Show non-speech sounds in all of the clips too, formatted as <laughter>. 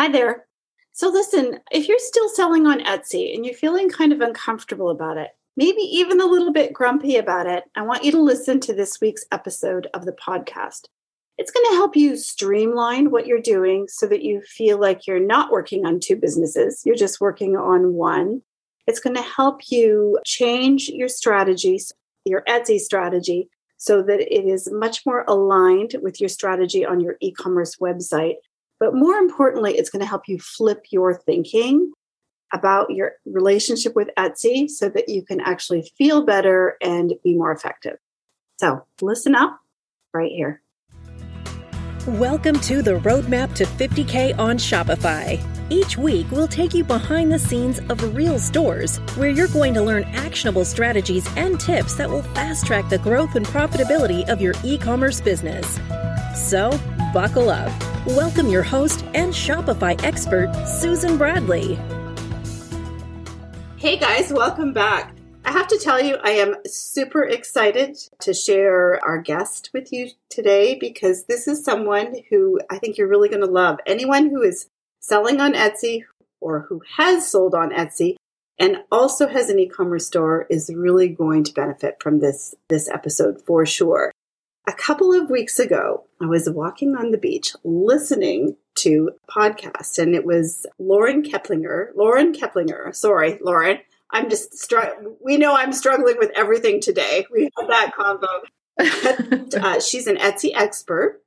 Hi there. So, listen, if you're still selling on Etsy and you're feeling kind of uncomfortable about it, maybe even a little bit grumpy about it, I want you to listen to this week's episode of the podcast. It's going to help you streamline what you're doing so that you feel like you're not working on two businesses, you're just working on one. It's going to help you change your strategies, your Etsy strategy, so that it is much more aligned with your strategy on your e commerce website but more importantly, it's going to help you flip your thinking about your relationship with Etsy so that you can actually feel better and be more effective. So listen up right here. Welcome to the Roadmap to 50K on Shopify. Each week, we'll take you behind the scenes of real stores where you're going to learn actionable strategies and tips that will fast track the growth and profitability of your e commerce business. So, buckle up Welcome your host and Shopify expert, Susan Bradley. Hey guys, welcome back. I have to tell you, I am super excited to share our guest with you today because this is someone who I think you're really going to love. Anyone who is selling on Etsy or who has sold on Etsy and also has an e-commerce store is really going to benefit from this this episode for sure. A couple of weeks ago, I was walking on the beach listening to a podcast, and it was Lauren Keplinger. Lauren Keplinger, sorry, Lauren. I'm just, str- we know I'm struggling with everything today. We had that combo. uh, <laughs> she's an Etsy expert.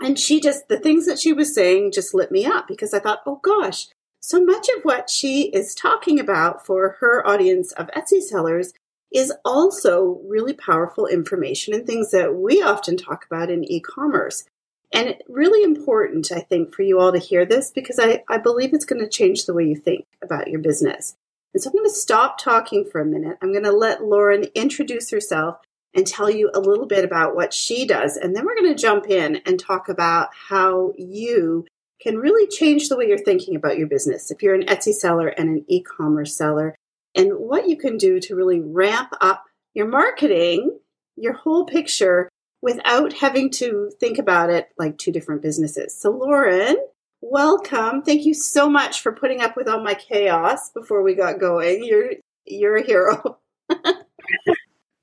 And she just, the things that she was saying just lit me up because I thought, oh gosh, so much of what she is talking about for her audience of Etsy sellers is also really powerful information and things that we often talk about in e commerce. And really important, I think, for you all to hear this because I, I believe it's going to change the way you think about your business. And so I'm going to stop talking for a minute. I'm going to let Lauren introduce herself and tell you a little bit about what she does. And then we're going to jump in and talk about how you can really change the way you're thinking about your business. If you're an Etsy seller and an e commerce seller, and what you can do to really ramp up your marketing, your whole picture, without having to think about it like two different businesses. So, Lauren, welcome. Thank you so much for putting up with all my chaos before we got going. You're you're a hero. <laughs>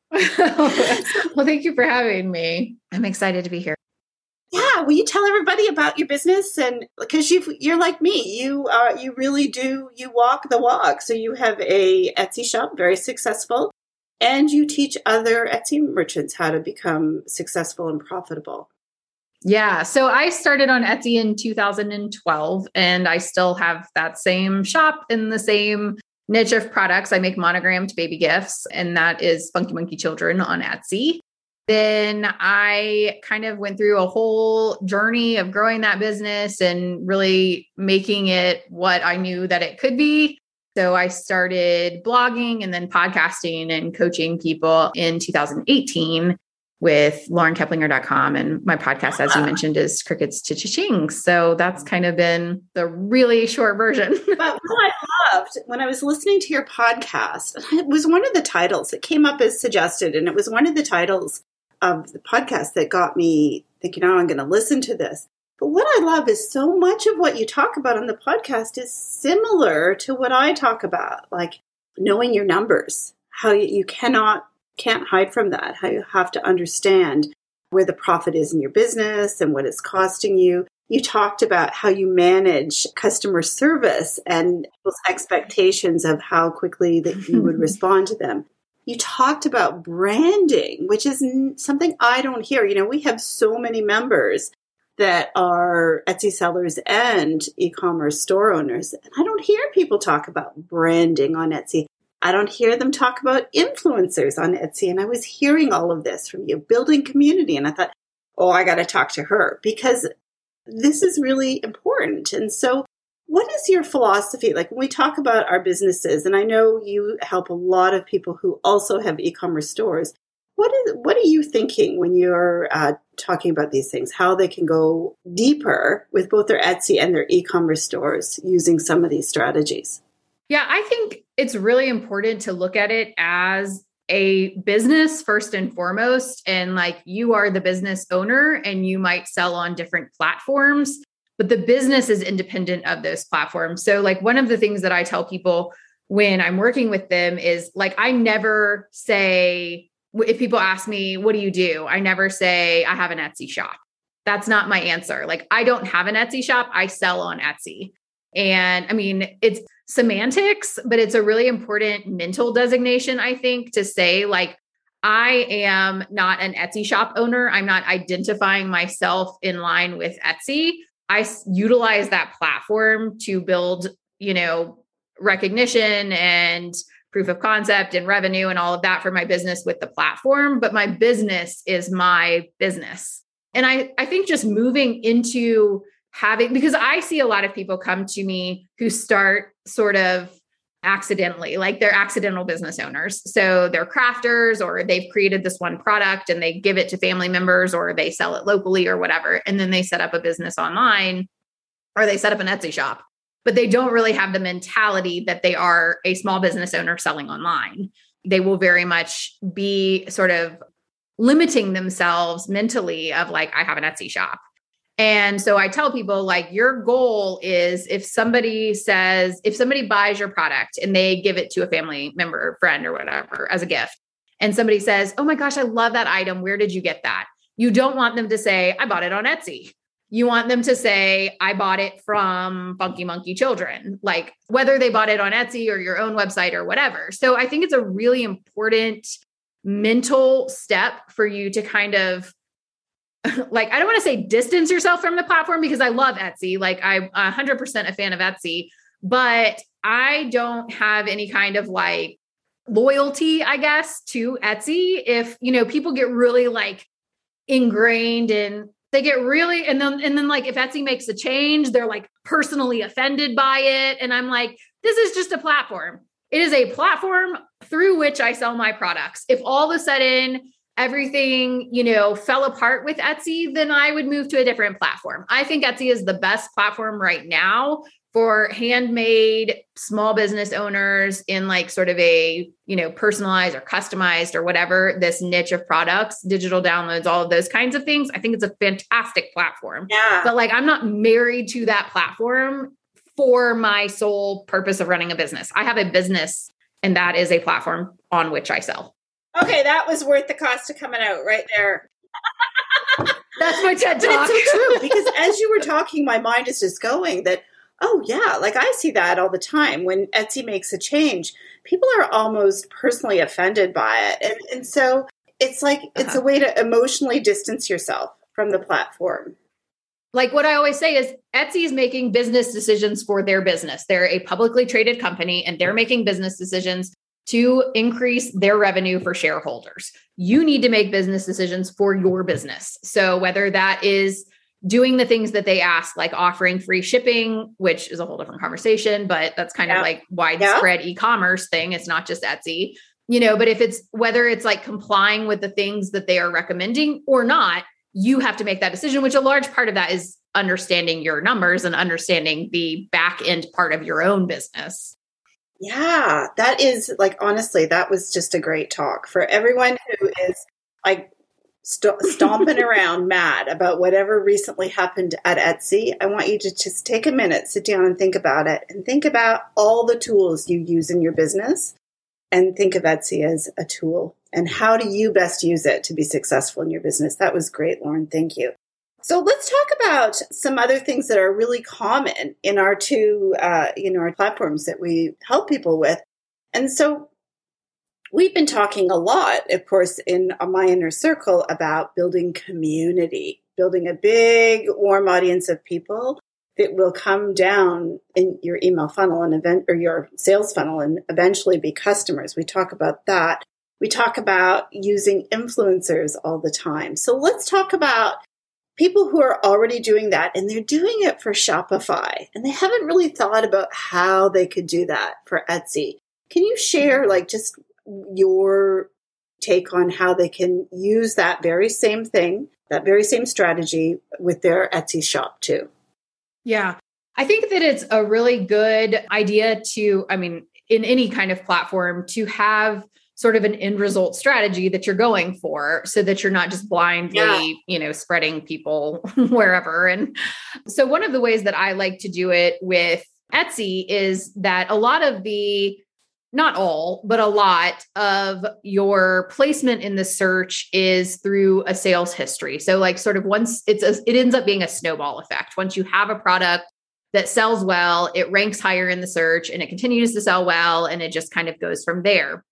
<laughs> well, thank you for having me. I'm excited to be here will you tell everybody about your business? And because you you're like me. You uh, you really do you walk the walk. So you have a etsy shop very successful and you teach other etsy merchants how to become successful and profitable. Yeah so i started on etsy in 2012 and i still have that same shop in the same niche of products. I make monogrammed baby gifts and that is funky monkey children on etsy then I kind of went through a whole journey of growing that business and really making it what I knew that it could be. So I started blogging and then podcasting and coaching people in 2018 with laurenkeplinger.com. And my podcast, as you ah. mentioned, is Crickets to Cha-Ching. So that's kind of been the really short version. <laughs> but what I loved when I was listening to your podcast, <laughs> it was one of the titles. that came up as suggested, and it was one of the titles of the podcast that got me thinking, oh, I'm going to listen to this. But what I love is so much of what you talk about on the podcast is similar to what I talk about, like knowing your numbers, how you, cannot, can't hide from that, how you have to understand where the profit is in your business and what it's costing you. You talked about how you manage customer service and people's expectations of how quickly that you would <laughs> respond to them you talked about branding, which is something I don't hear. You know, we have so many members that are Etsy sellers and e commerce store owners. And I don't hear people talk about branding on Etsy. I don't hear them talk about influencers on Etsy. And I was hearing all of this from you, building community. And I thought, oh, I got to talk to her because this is really important. And so what is your philosophy? Like when we talk about our businesses, and I know you help a lot of people who also have e-commerce stores. What is what are you thinking when you're uh, talking about these things? How they can go deeper with both their Etsy and their e-commerce stores using some of these strategies? Yeah, I think it's really important to look at it as a business first and foremost and like you are the business owner and you might sell on different platforms but the business is independent of those platforms. So, like, one of the things that I tell people when I'm working with them is like, I never say, if people ask me, what do you do? I never say, I have an Etsy shop. That's not my answer. Like, I don't have an Etsy shop, I sell on Etsy. And I mean, it's semantics, but it's a really important mental designation, I think, to say, like, I am not an Etsy shop owner. I'm not identifying myself in line with Etsy. I utilize that platform to build, you know, recognition and proof of concept and revenue and all of that for my business with the platform, but my business is my business. And I I think just moving into having because I see a lot of people come to me who start sort of accidentally, like they're accidental business owners. So they're crafters or they've created this one product and they give it to family members or they sell it locally or whatever. And then they set up a business online or they set up an Etsy shop, but they don't really have the mentality that they are a small business owner selling online. They will very much be sort of limiting themselves mentally of like, I have an Etsy shop and so I tell people like your goal is if somebody says, if somebody buys your product and they give it to a family member or friend or whatever as a gift, and somebody says, Oh my gosh, I love that item. Where did you get that? You don't want them to say, I bought it on Etsy. You want them to say, I bought it from Funky Monkey Children, like whether they bought it on Etsy or your own website or whatever. So I think it's a really important mental step for you to kind of <laughs> like I don't want to say distance yourself from the platform because I love Etsy. Like I'm 100% a fan of Etsy, but I don't have any kind of like loyalty, I guess, to Etsy. If, you know, people get really like ingrained in they get really and then and then like if Etsy makes a change, they're like personally offended by it and I'm like this is just a platform. It is a platform through which I sell my products. If all of a sudden everything, you know, fell apart with Etsy, then I would move to a different platform. I think Etsy is the best platform right now for handmade small business owners in like sort of a, you know, personalized or customized or whatever this niche of products, digital downloads, all of those kinds of things. I think it's a fantastic platform. Yeah. But like I'm not married to that platform for my sole purpose of running a business. I have a business and that is a platform on which I sell. Okay, that was worth the cost of coming out right there. <laughs> That's my TED talk. <laughs> But it's so true because <laughs> as you were talking, my mind is just going that, oh, yeah, like I see that all the time. When Etsy makes a change, people are almost personally offended by it. And, and so it's like, it's uh-huh. a way to emotionally distance yourself from the platform. Like what I always say is Etsy is making business decisions for their business. They're a publicly traded company and they're making business decisions to increase their revenue for shareholders. You need to make business decisions for your business. So, whether that is doing the things that they ask, like offering free shipping, which is a whole different conversation, but that's kind yeah. of like widespread yeah. e commerce thing. It's not just Etsy, you know, but if it's whether it's like complying with the things that they are recommending or not, you have to make that decision, which a large part of that is understanding your numbers and understanding the back end part of your own business. Yeah, that is like honestly, that was just a great talk for everyone who is like st- stomping <laughs> around mad about whatever recently happened at Etsy. I want you to just take a minute, sit down and think about it and think about all the tools you use in your business and think of Etsy as a tool and how do you best use it to be successful in your business. That was great, Lauren. Thank you. So let's talk about some other things that are really common in our two, uh, you know, our platforms that we help people with. And so we've been talking a lot, of course, in my inner circle about building community, building a big, warm audience of people that will come down in your email funnel and event or your sales funnel and eventually be customers. We talk about that. We talk about using influencers all the time. So let's talk about people who are already doing that and they're doing it for Shopify and they haven't really thought about how they could do that for Etsy. Can you share mm-hmm. like just your take on how they can use that very same thing, that very same strategy with their Etsy shop too? Yeah. I think that it's a really good idea to, I mean, in any kind of platform to have sort of an end result strategy that you're going for so that you're not just blindly, yeah. you know, spreading people <laughs> wherever. And so one of the ways that I like to do it with Etsy is that a lot of the not all, but a lot of your placement in the search is through a sales history. So like sort of once it's a, it ends up being a snowball effect. Once you have a product that sells well, it ranks higher in the search and it continues to sell well and it just kind of goes from there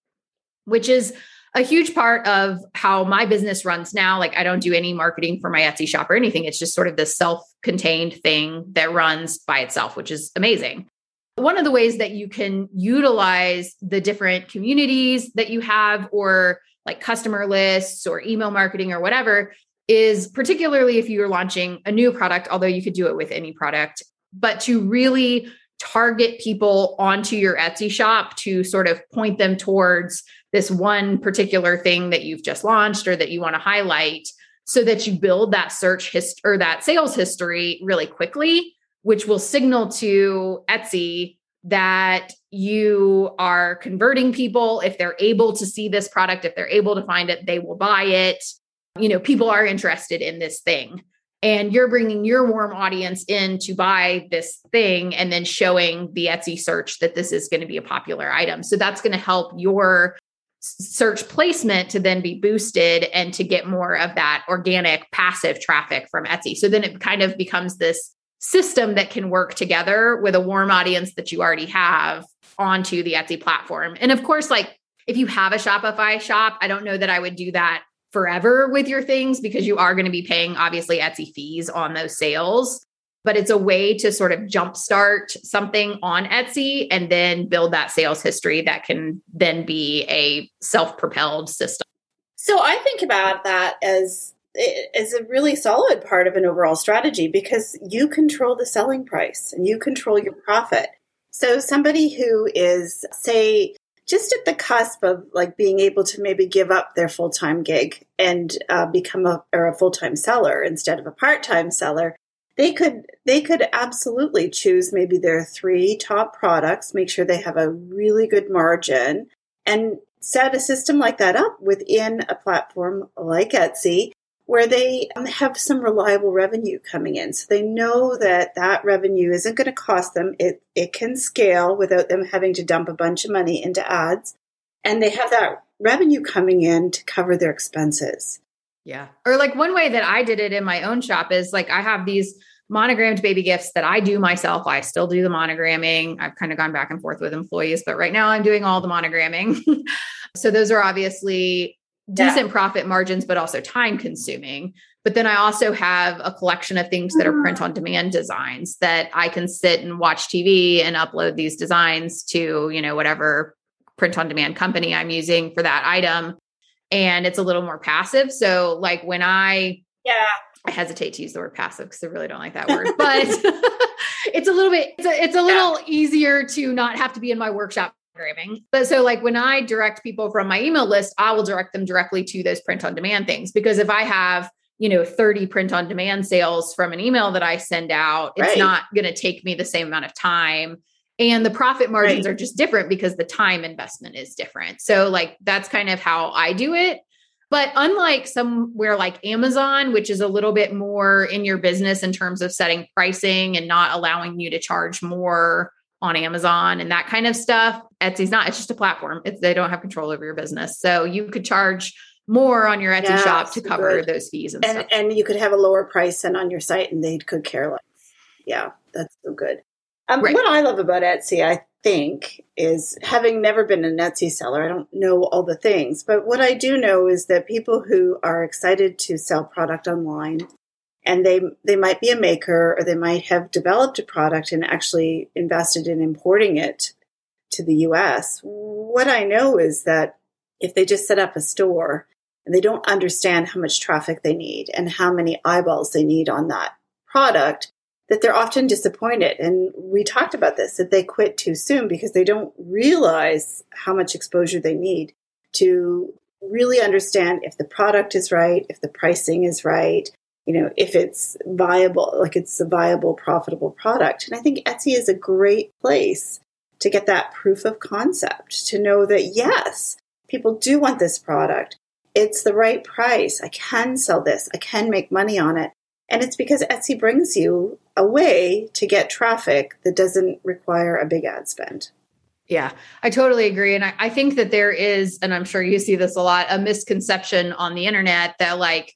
which is a huge part of how my business runs now. Like I don't do any marketing for my Etsy shop or anything. It's just sort of this self-contained thing that runs by itself, which is amazing. One of the ways that you can utilize the different communities that you have or like customer lists or email marketing or whatever is particularly if you're launching a new product, although you could do it with any product, but to really target people onto your Etsy shop to sort of point them towards this one particular thing that you've just launched or that you want to highlight so that you build that search history or that sales history really quickly, which will signal to Etsy that you are converting people. If they're able to see this product, if they're able to find it, they will buy it. You know, people are interested in this thing and you're bringing your warm audience in to buy this thing and then showing the Etsy search that this is going to be a popular item. So that's going to help your search placement to then be boosted and to get more of that organic passive traffic from Etsy. So then it kind of becomes this system that can work together with a warm audience that you already have onto the Etsy platform. And of course, like if you have a Shopify shop, I don't know that I would do that forever with your things because you are going to be paying obviously Etsy fees on those sales. But it's a way to sort of jumpstart something on Etsy and then build that sales history that can then be a self propelled system. So I think about that as as a really solid part of an overall strategy because you control the selling price and you control your profit. So somebody who is say just at the cusp of like being able to maybe give up their full time gig and uh, become a or a full time seller instead of a part time seller. They could they could absolutely choose maybe their three top products, make sure they have a really good margin, and set a system like that up within a platform like Etsy where they um, have some reliable revenue coming in. So they know that that revenue isn't going to cost them. It, it can scale without them having to dump a bunch of money into ads. And they have that revenue coming in to cover their expenses. Yeah. Or like one way that I did it in my own shop is like I have these monogrammed baby gifts that I do myself. I still do the monogramming. I've kind of gone back and forth with employees, but right now I'm doing all the monogramming. <laughs> so those are obviously decent yeah. profit margins, but also time consuming. But then I also have a collection of things that are print mm. on demand designs that I can sit and watch TV and upload these designs to, you know, whatever print on demand company I'm using for that item. And it's a little more passive. So, like when I, yeah, I hesitate to use the word passive because I really don't like that word, but <laughs> it's a little bit, it's a, it's a little yeah. easier to not have to be in my workshop programming. But so, like, when I direct people from my email list, I will direct them directly to those print on demand things. Because if I have, you know, 30 print on demand sales from an email that I send out, it's right. not going to take me the same amount of time. And the profit margins right. are just different because the time investment is different. So, like, that's kind of how I do it. But unlike somewhere like Amazon, which is a little bit more in your business in terms of setting pricing and not allowing you to charge more on Amazon and that kind of stuff. Etsy's not, it's just a platform. It's, they don't have control over your business. So you could charge more on your Etsy yeah, shop to cover good. those fees and, and stuff. And you could have a lower price than on your site and they could care less. Yeah, that's so good. Um, right. What I love about Etsy, I think, is having never been an Etsy seller, I don't know all the things, but what I do know is that people who are excited to sell product online and they they might be a maker or they might have developed a product and actually invested in importing it to the US. What I know is that if they just set up a store and they don't understand how much traffic they need and how many eyeballs they need on that product, that they're often disappointed. And we talked about this that they quit too soon because they don't realize how much exposure they need to really understand if the product is right, if the pricing is right, you know, if it's viable, like it's a viable, profitable product. And I think Etsy is a great place to get that proof of concept, to know that yes, people do want this product. It's the right price. I can sell this. I can make money on it. And it's because Etsy brings you a way to get traffic that doesn't require a big ad spend. Yeah, I totally agree. And I, I, think that there is, and I'm sure you see this a lot, a misconception on the internet that like,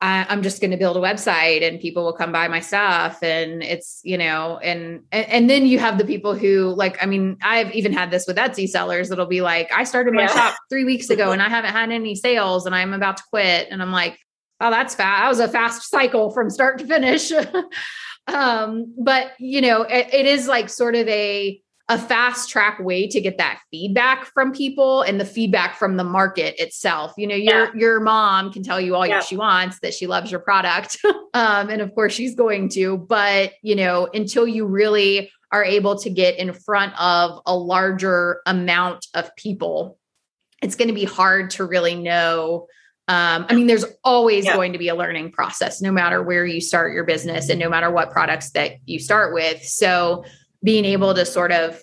I, am just going to build a website and people will come buy my stuff. And it's, you know, and, and, and then you have the people who like, I mean, I've even had this with Etsy sellers that'll be like, I started my yeah. shop three weeks ago <laughs> and I haven't had any sales and I'm about to quit. And I'm like, oh, that's fast. That was a fast cycle from start to finish. <laughs> um, but you know, it, it is like sort of a, a fast track way to get that feedback from people and the feedback from the market itself. You know, your yeah. your mom can tell you all yeah. she wants that she loves your product. <laughs> um, and of course she's going to, but you know, until you really are able to get in front of a larger amount of people, it's going to be hard to really know um, I mean, there's always yeah. going to be a learning process, no matter where you start your business and no matter what products that you start with. So, being able to sort of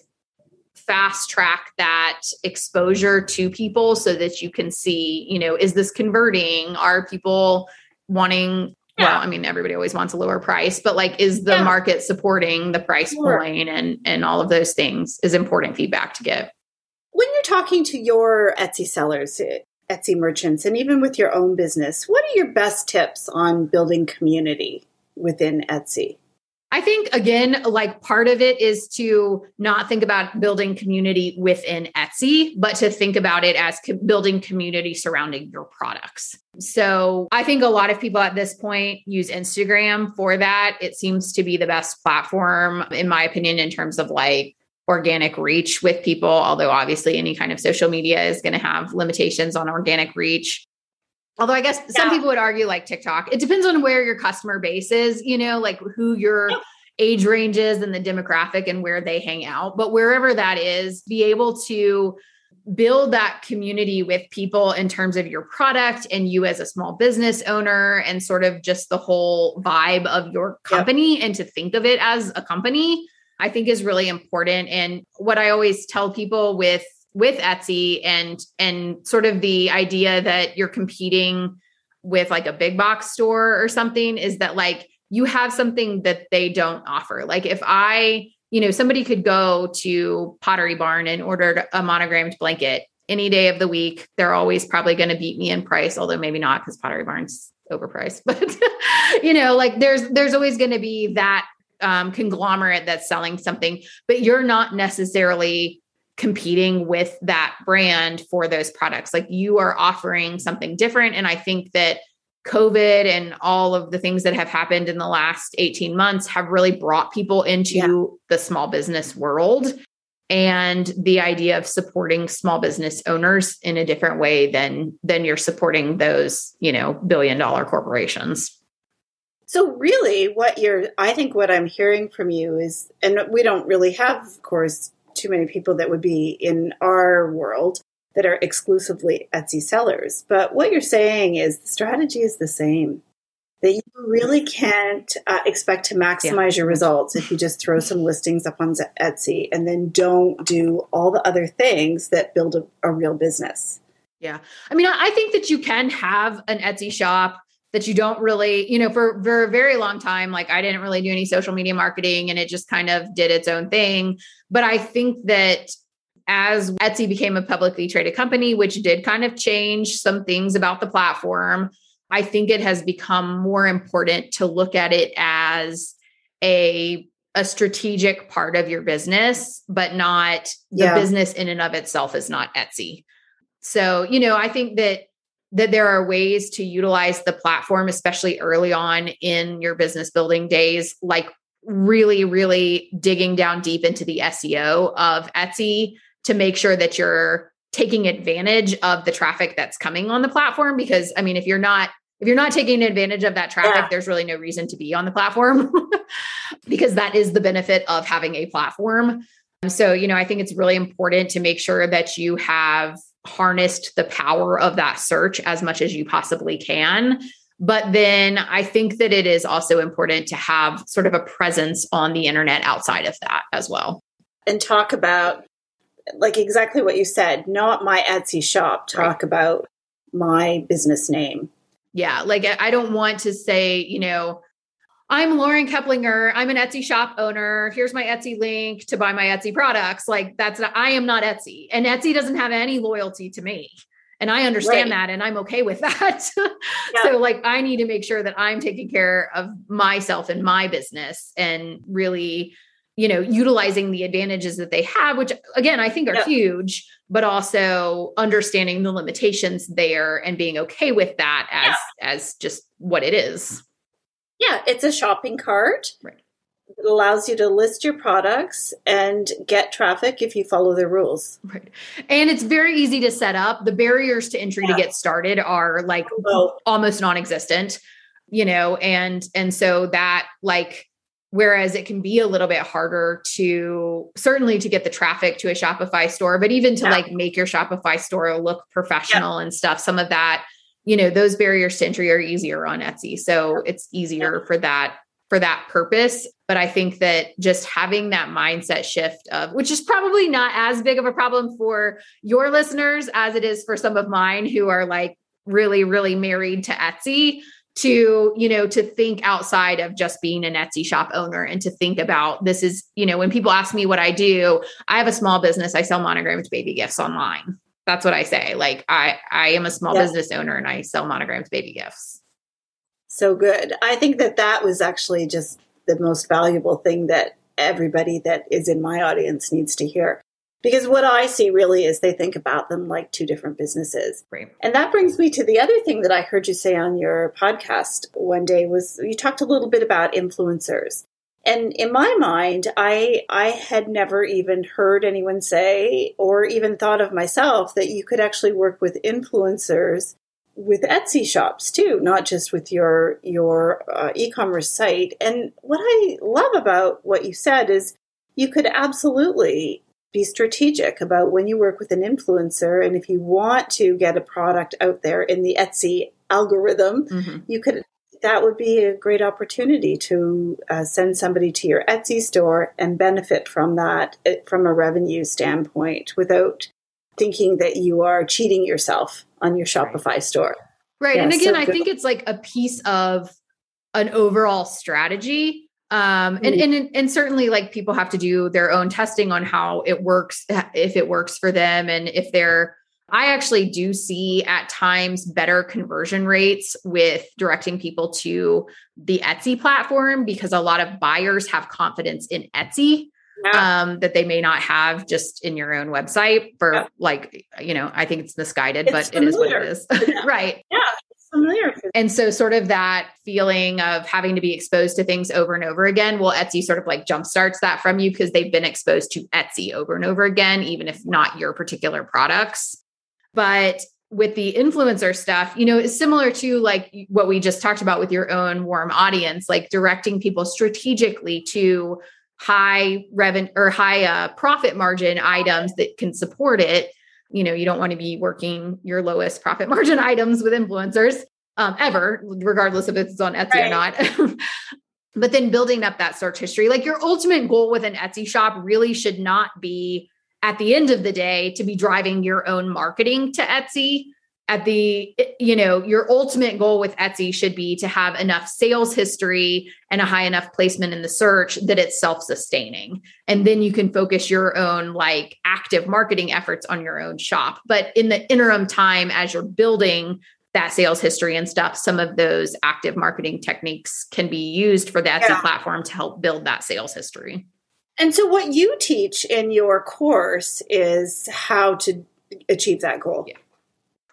fast track that exposure to people so that you can see, you know, is this converting? Are people wanting yeah. well i mean everybody always wants a lower price but like is the yeah. market supporting the price sure. point and and all of those things is important feedback to get when you're talking to your etsy sellers etsy merchants and even with your own business what are your best tips on building community within etsy I think again, like part of it is to not think about building community within Etsy, but to think about it as co- building community surrounding your products. So I think a lot of people at this point use Instagram for that. It seems to be the best platform, in my opinion, in terms of like organic reach with people. Although obviously, any kind of social media is going to have limitations on organic reach. Although I guess yeah. some people would argue like TikTok. It depends on where your customer base is, you know, like who your age ranges and the demographic and where they hang out. But wherever that is, be able to build that community with people in terms of your product and you as a small business owner and sort of just the whole vibe of your company yep. and to think of it as a company, I think is really important. And what I always tell people with with Etsy and and sort of the idea that you're competing with like a big box store or something is that like you have something that they don't offer. Like if I, you know, somebody could go to Pottery Barn and order a monogrammed blanket any day of the week. They're always probably going to beat me in price, although maybe not because Pottery Barn's overpriced. <laughs> But you know, like there's there's always going to be that um, conglomerate that's selling something, but you're not necessarily competing with that brand for those products. Like you are offering something different. And I think that COVID and all of the things that have happened in the last 18 months have really brought people into yeah. the small business world and the idea of supporting small business owners in a different way than than you're supporting those, you know, billion dollar corporations. So really what you're I think what I'm hearing from you is and we don't really have of course too many people that would be in our world that are exclusively Etsy sellers. But what you're saying is the strategy is the same. That you really can't uh, expect to maximize yeah. your results if you just throw some listings up on Etsy and then don't do all the other things that build a, a real business. Yeah. I mean, I think that you can have an Etsy shop that you don't really, you know, for, for a very long time, like I didn't really do any social media marketing and it just kind of did its own thing. But I think that as Etsy became a publicly traded company, which did kind of change some things about the platform, I think it has become more important to look at it as a a strategic part of your business, but not the business in and of itself is not Etsy. So, you know, I think that that there are ways to utilize the platform especially early on in your business building days like really really digging down deep into the SEO of Etsy to make sure that you're taking advantage of the traffic that's coming on the platform because i mean if you're not if you're not taking advantage of that traffic yeah. there's really no reason to be on the platform <laughs> because that is the benefit of having a platform so you know i think it's really important to make sure that you have harnessed the power of that search as much as you possibly can but then i think that it is also important to have sort of a presence on the internet outside of that as well and talk about like exactly what you said, not my Etsy shop, talk right. about my business name. Yeah. Like I don't want to say, you know, I'm Lauren Keplinger. I'm an Etsy shop owner. Here's my Etsy link to buy my Etsy products. Like that's not, I am not Etsy and Etsy doesn't have any loyalty to me. And I understand right. that and I'm okay with <laughs> that. yeah. So like I need to make sure that I'm taking care of myself and my business and really you know utilizing the advantages that they have which again i think are yeah. huge but also understanding the limitations there and being okay with that as yeah. as just what it is yeah it's a shopping cart right it allows you to list your products and get traffic if you follow the rules. Right. And it's very easy to set up. The barriers to entry yeah. to get started are like oh. almost non-existent, you know, and and so that like whereas it can be a little bit harder to certainly to get the traffic to a shopify store but even to yeah. like make your shopify store look professional yeah. and stuff some of that you know those barriers to entry are easier on etsy. So it's easier for that for that purpose. But i think that just having that mindset shift of which is probably not as big of a problem for your listeners as it is for some of mine who are like really really married to etsy to you know to think outside of just being an etsy shop owner and to think about this is you know when people ask me what i do i have a small business. I sell monogrammed baby gifts online that's what i say like i i am a small yeah. business owner and i sell monogrammed baby gifts so good i think that that was actually just the most valuable thing that everybody that is in my audience needs to hear because what I see really is they think about them like two different businesses. Right. And that brings me to the other thing that I heard you say on your podcast one day was you talked a little bit about influencers. And in my mind, I I had never even heard anyone say or even thought of myself that you could actually work with influencers with Etsy shops too, not just with your your uh, e-commerce site. And what I love about what you said is you could absolutely be strategic about when you work with an influencer and if you want to get a product out there in the Etsy algorithm, mm-hmm. you could that would be a great opportunity to uh, send somebody to your Etsy store and benefit from that uh, from a revenue standpoint without thinking that you are cheating yourself on your Shopify right. store. Right. Yeah, and again, so I think it's like a piece of an overall strategy um, and, mm. and and certainly like people have to do their own testing on how it works if it works for them and if they're I actually do see at times better conversion rates with directing people to the Etsy platform because a lot of buyers have confidence in Etsy yeah. um, that they may not have just in your own website for yeah. like, you know, I think it's misguided, it's but familiar. it is what it is. Yeah. <laughs> right. Yeah familiar. And so, sort of that feeling of having to be exposed to things over and over again, well, Etsy sort of like jumpstarts that from you because they've been exposed to Etsy over and over again, even if not your particular products. But with the influencer stuff, you know, it's similar to like what we just talked about with your own warm audience, like directing people strategically to high revenue or high uh, profit margin items that can support it you know you don't want to be working your lowest profit <laughs> margin items with influencers um, ever regardless if it's on etsy right. or not <laughs> but then building up that search history like your ultimate goal with an etsy shop really should not be at the end of the day to be driving your own marketing to etsy. At the you know your ultimate goal with etsy should be to have enough sales history and a high enough placement in the search that it's self-sustaining. And then you can focus your own like active marketing efforts on your own shop. But in the interim time as you're building that sales history and stuff some of those active marketing techniques can be used for the etsy yeah. platform to help build that sales history and so what you teach in your course is how to achieve that goal yeah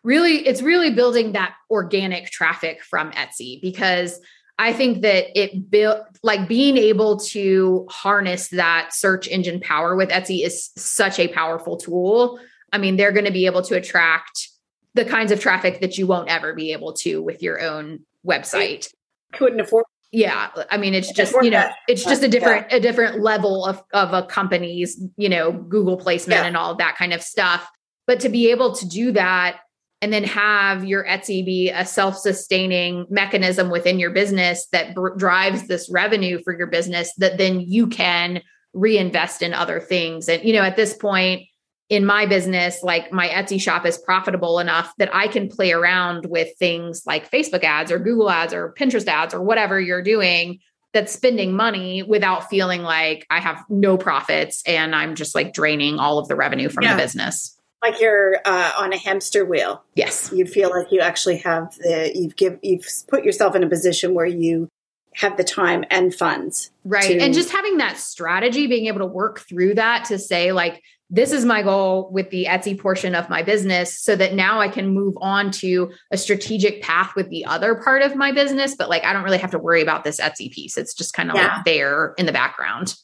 really it's really building that organic traffic from Etsy because I think that it built like being able to harness that search engine power with Etsy is such a powerful tool. I mean, they're going to be able to attract the kinds of traffic that you won't ever be able to with your own website. Couldn't afford. Yeah, I mean, it's just you know, it's just a different a different level of of a company's you know Google placement yeah. and all that kind of stuff. But to be able to do that and then have your Etsy be a self sustaining mechanism within your business that br- drives this revenue for your business that then you can reinvest in other things. And, you know, at this point, in my business, like my Etsy shop is profitable enough that I can play around with things like Facebook ads or Google ads or Pinterest ads or whatever you're doing that's spending money without feeling like I have no profits and I'm just like draining all of the revenue from yeah. the business. Like you're uh, on a hamster wheel. Yes. You feel like you actually have the you've give you've put yourself in a position where you have the time and funds. Right. To- and just having that strategy, being able to work through that to say, like, this is my goal with the Etsy portion of my business so that now I can move on to a strategic path with the other part of my business. But like, I don't really have to worry about this Etsy piece. It's just kind of yeah. like there in the background.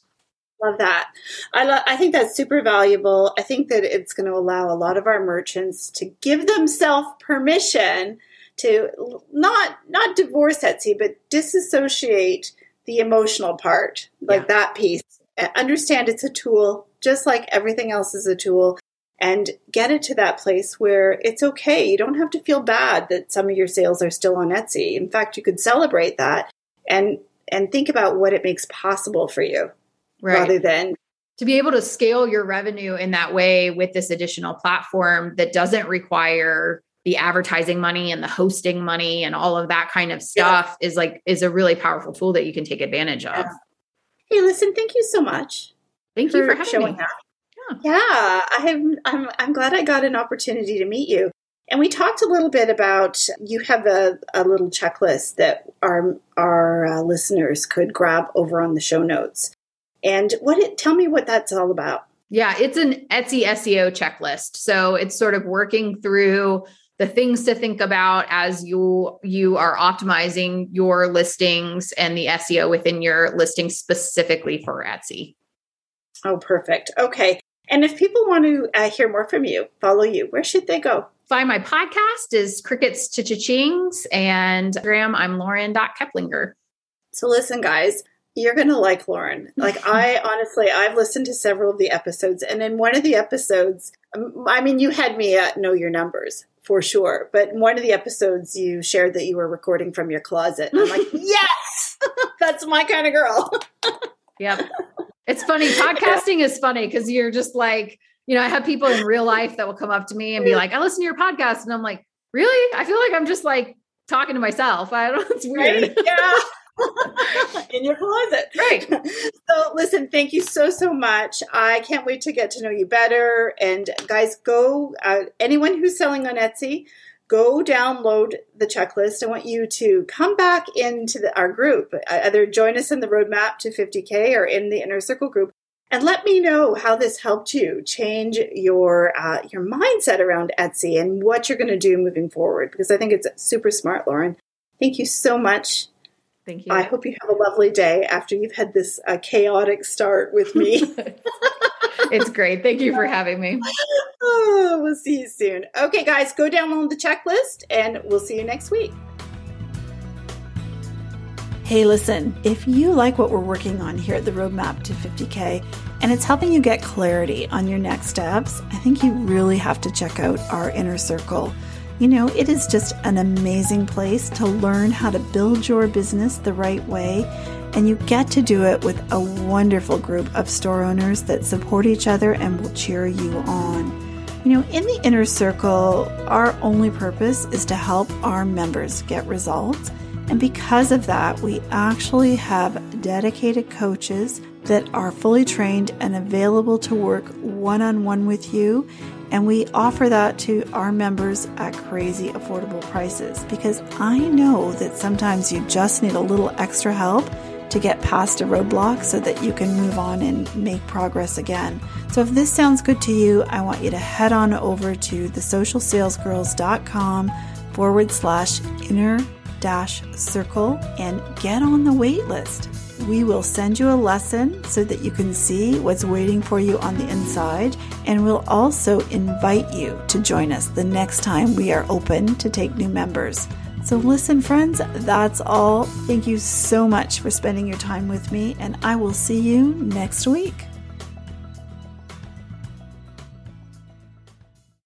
Love that. I, lo- I think that's super valuable. I think that it's going to allow a lot of our merchants to give themselves permission to not not divorce Etsy, but disassociate the emotional part, like yeah. that piece. Understand it's a tool, just like everything else is a tool, and get it to that place where it's okay. You don't have to feel bad that some of your sales are still on Etsy. In fact, you could celebrate that and and think about what it makes possible for you, right. rather than to be able to scale your revenue in that way with this additional platform that doesn't require the advertising money and the hosting money and all of that kind of stuff yeah. is like is a really powerful tool that you can take advantage of. Yeah. Hey, listen, thank you so much. Thank for you for showing me. Yeah. yeah, I'm I'm I'm glad I got an opportunity to meet you. And we talked a little bit about you have a, a little checklist that our our uh, listeners could grab over on the show notes. And what it tell me what that's all about. Yeah, it's an Etsy SEO checklist. So it's sort of working through the things to think about as you you are optimizing your listings and the SEO within your listing specifically for Etsy. Oh, perfect. Okay. And if people want to uh, hear more from you, follow you, where should they go? Find my podcast is Crickets to Cha-chings and Instagram, I'm Lauren.keplinger. So listen, guys, you're going to like Lauren. <laughs> Like I honestly, I've listened to several of the episodes and in one of the episodes, um, I mean, you had me at know your numbers for sure. But in one of the episodes, you shared that you were recording from your closet. And I'm like, <laughs> yes, <laughs> that's my kind of girl. yep. It's funny. Podcasting is funny because you're just like, you know, I have people in real life that will come up to me and be like, I listen to your podcast. And I'm like, really? I feel like I'm just like talking to myself. I don't, know. <laughs> it's weird. Right? Yeah. <laughs> in your closet. Right. So, listen, thank you so, so much. I can't wait to get to know you better. And, guys, go, uh, anyone who's selling on Etsy, go download the checklist. I want you to come back into the, our group, either join us in the roadmap to 50K or in the inner circle group. And let me know how this helped you change your uh, your mindset around Etsy and what you're going to do moving forward. Because I think it's super smart, Lauren. Thank you so much. Thank you. I hope you have a lovely day after you've had this uh, chaotic start with me. <laughs> <laughs> it's great. Thank you for having me. Oh, <laughs> we'll see you soon. Okay, guys, go download the checklist and we'll see you next week. Hey, listen, if you like what we're working on here at the Roadmap to 50K and it's helping you get clarity on your next steps, I think you really have to check out our inner circle. You know, it is just an amazing place to learn how to build your business the right way, and you get to do it with a wonderful group of store owners that support each other and will cheer you on. You know, in the inner circle, our only purpose is to help our members get results. And because of that, we actually have dedicated coaches that are fully trained and available to work one on one with you and we offer that to our members at crazy affordable prices because I know that sometimes you just need a little extra help to get past a roadblock so that you can move on and make progress again. So if this sounds good to you, I want you to head on over to thesocialsalesgirls.com forward slash inner dash circle and get on the wait list. We will send you a lesson so that you can see what's waiting for you on the inside, and we'll also invite you to join us the next time we are open to take new members. So, listen, friends, that's all. Thank you so much for spending your time with me, and I will see you next week.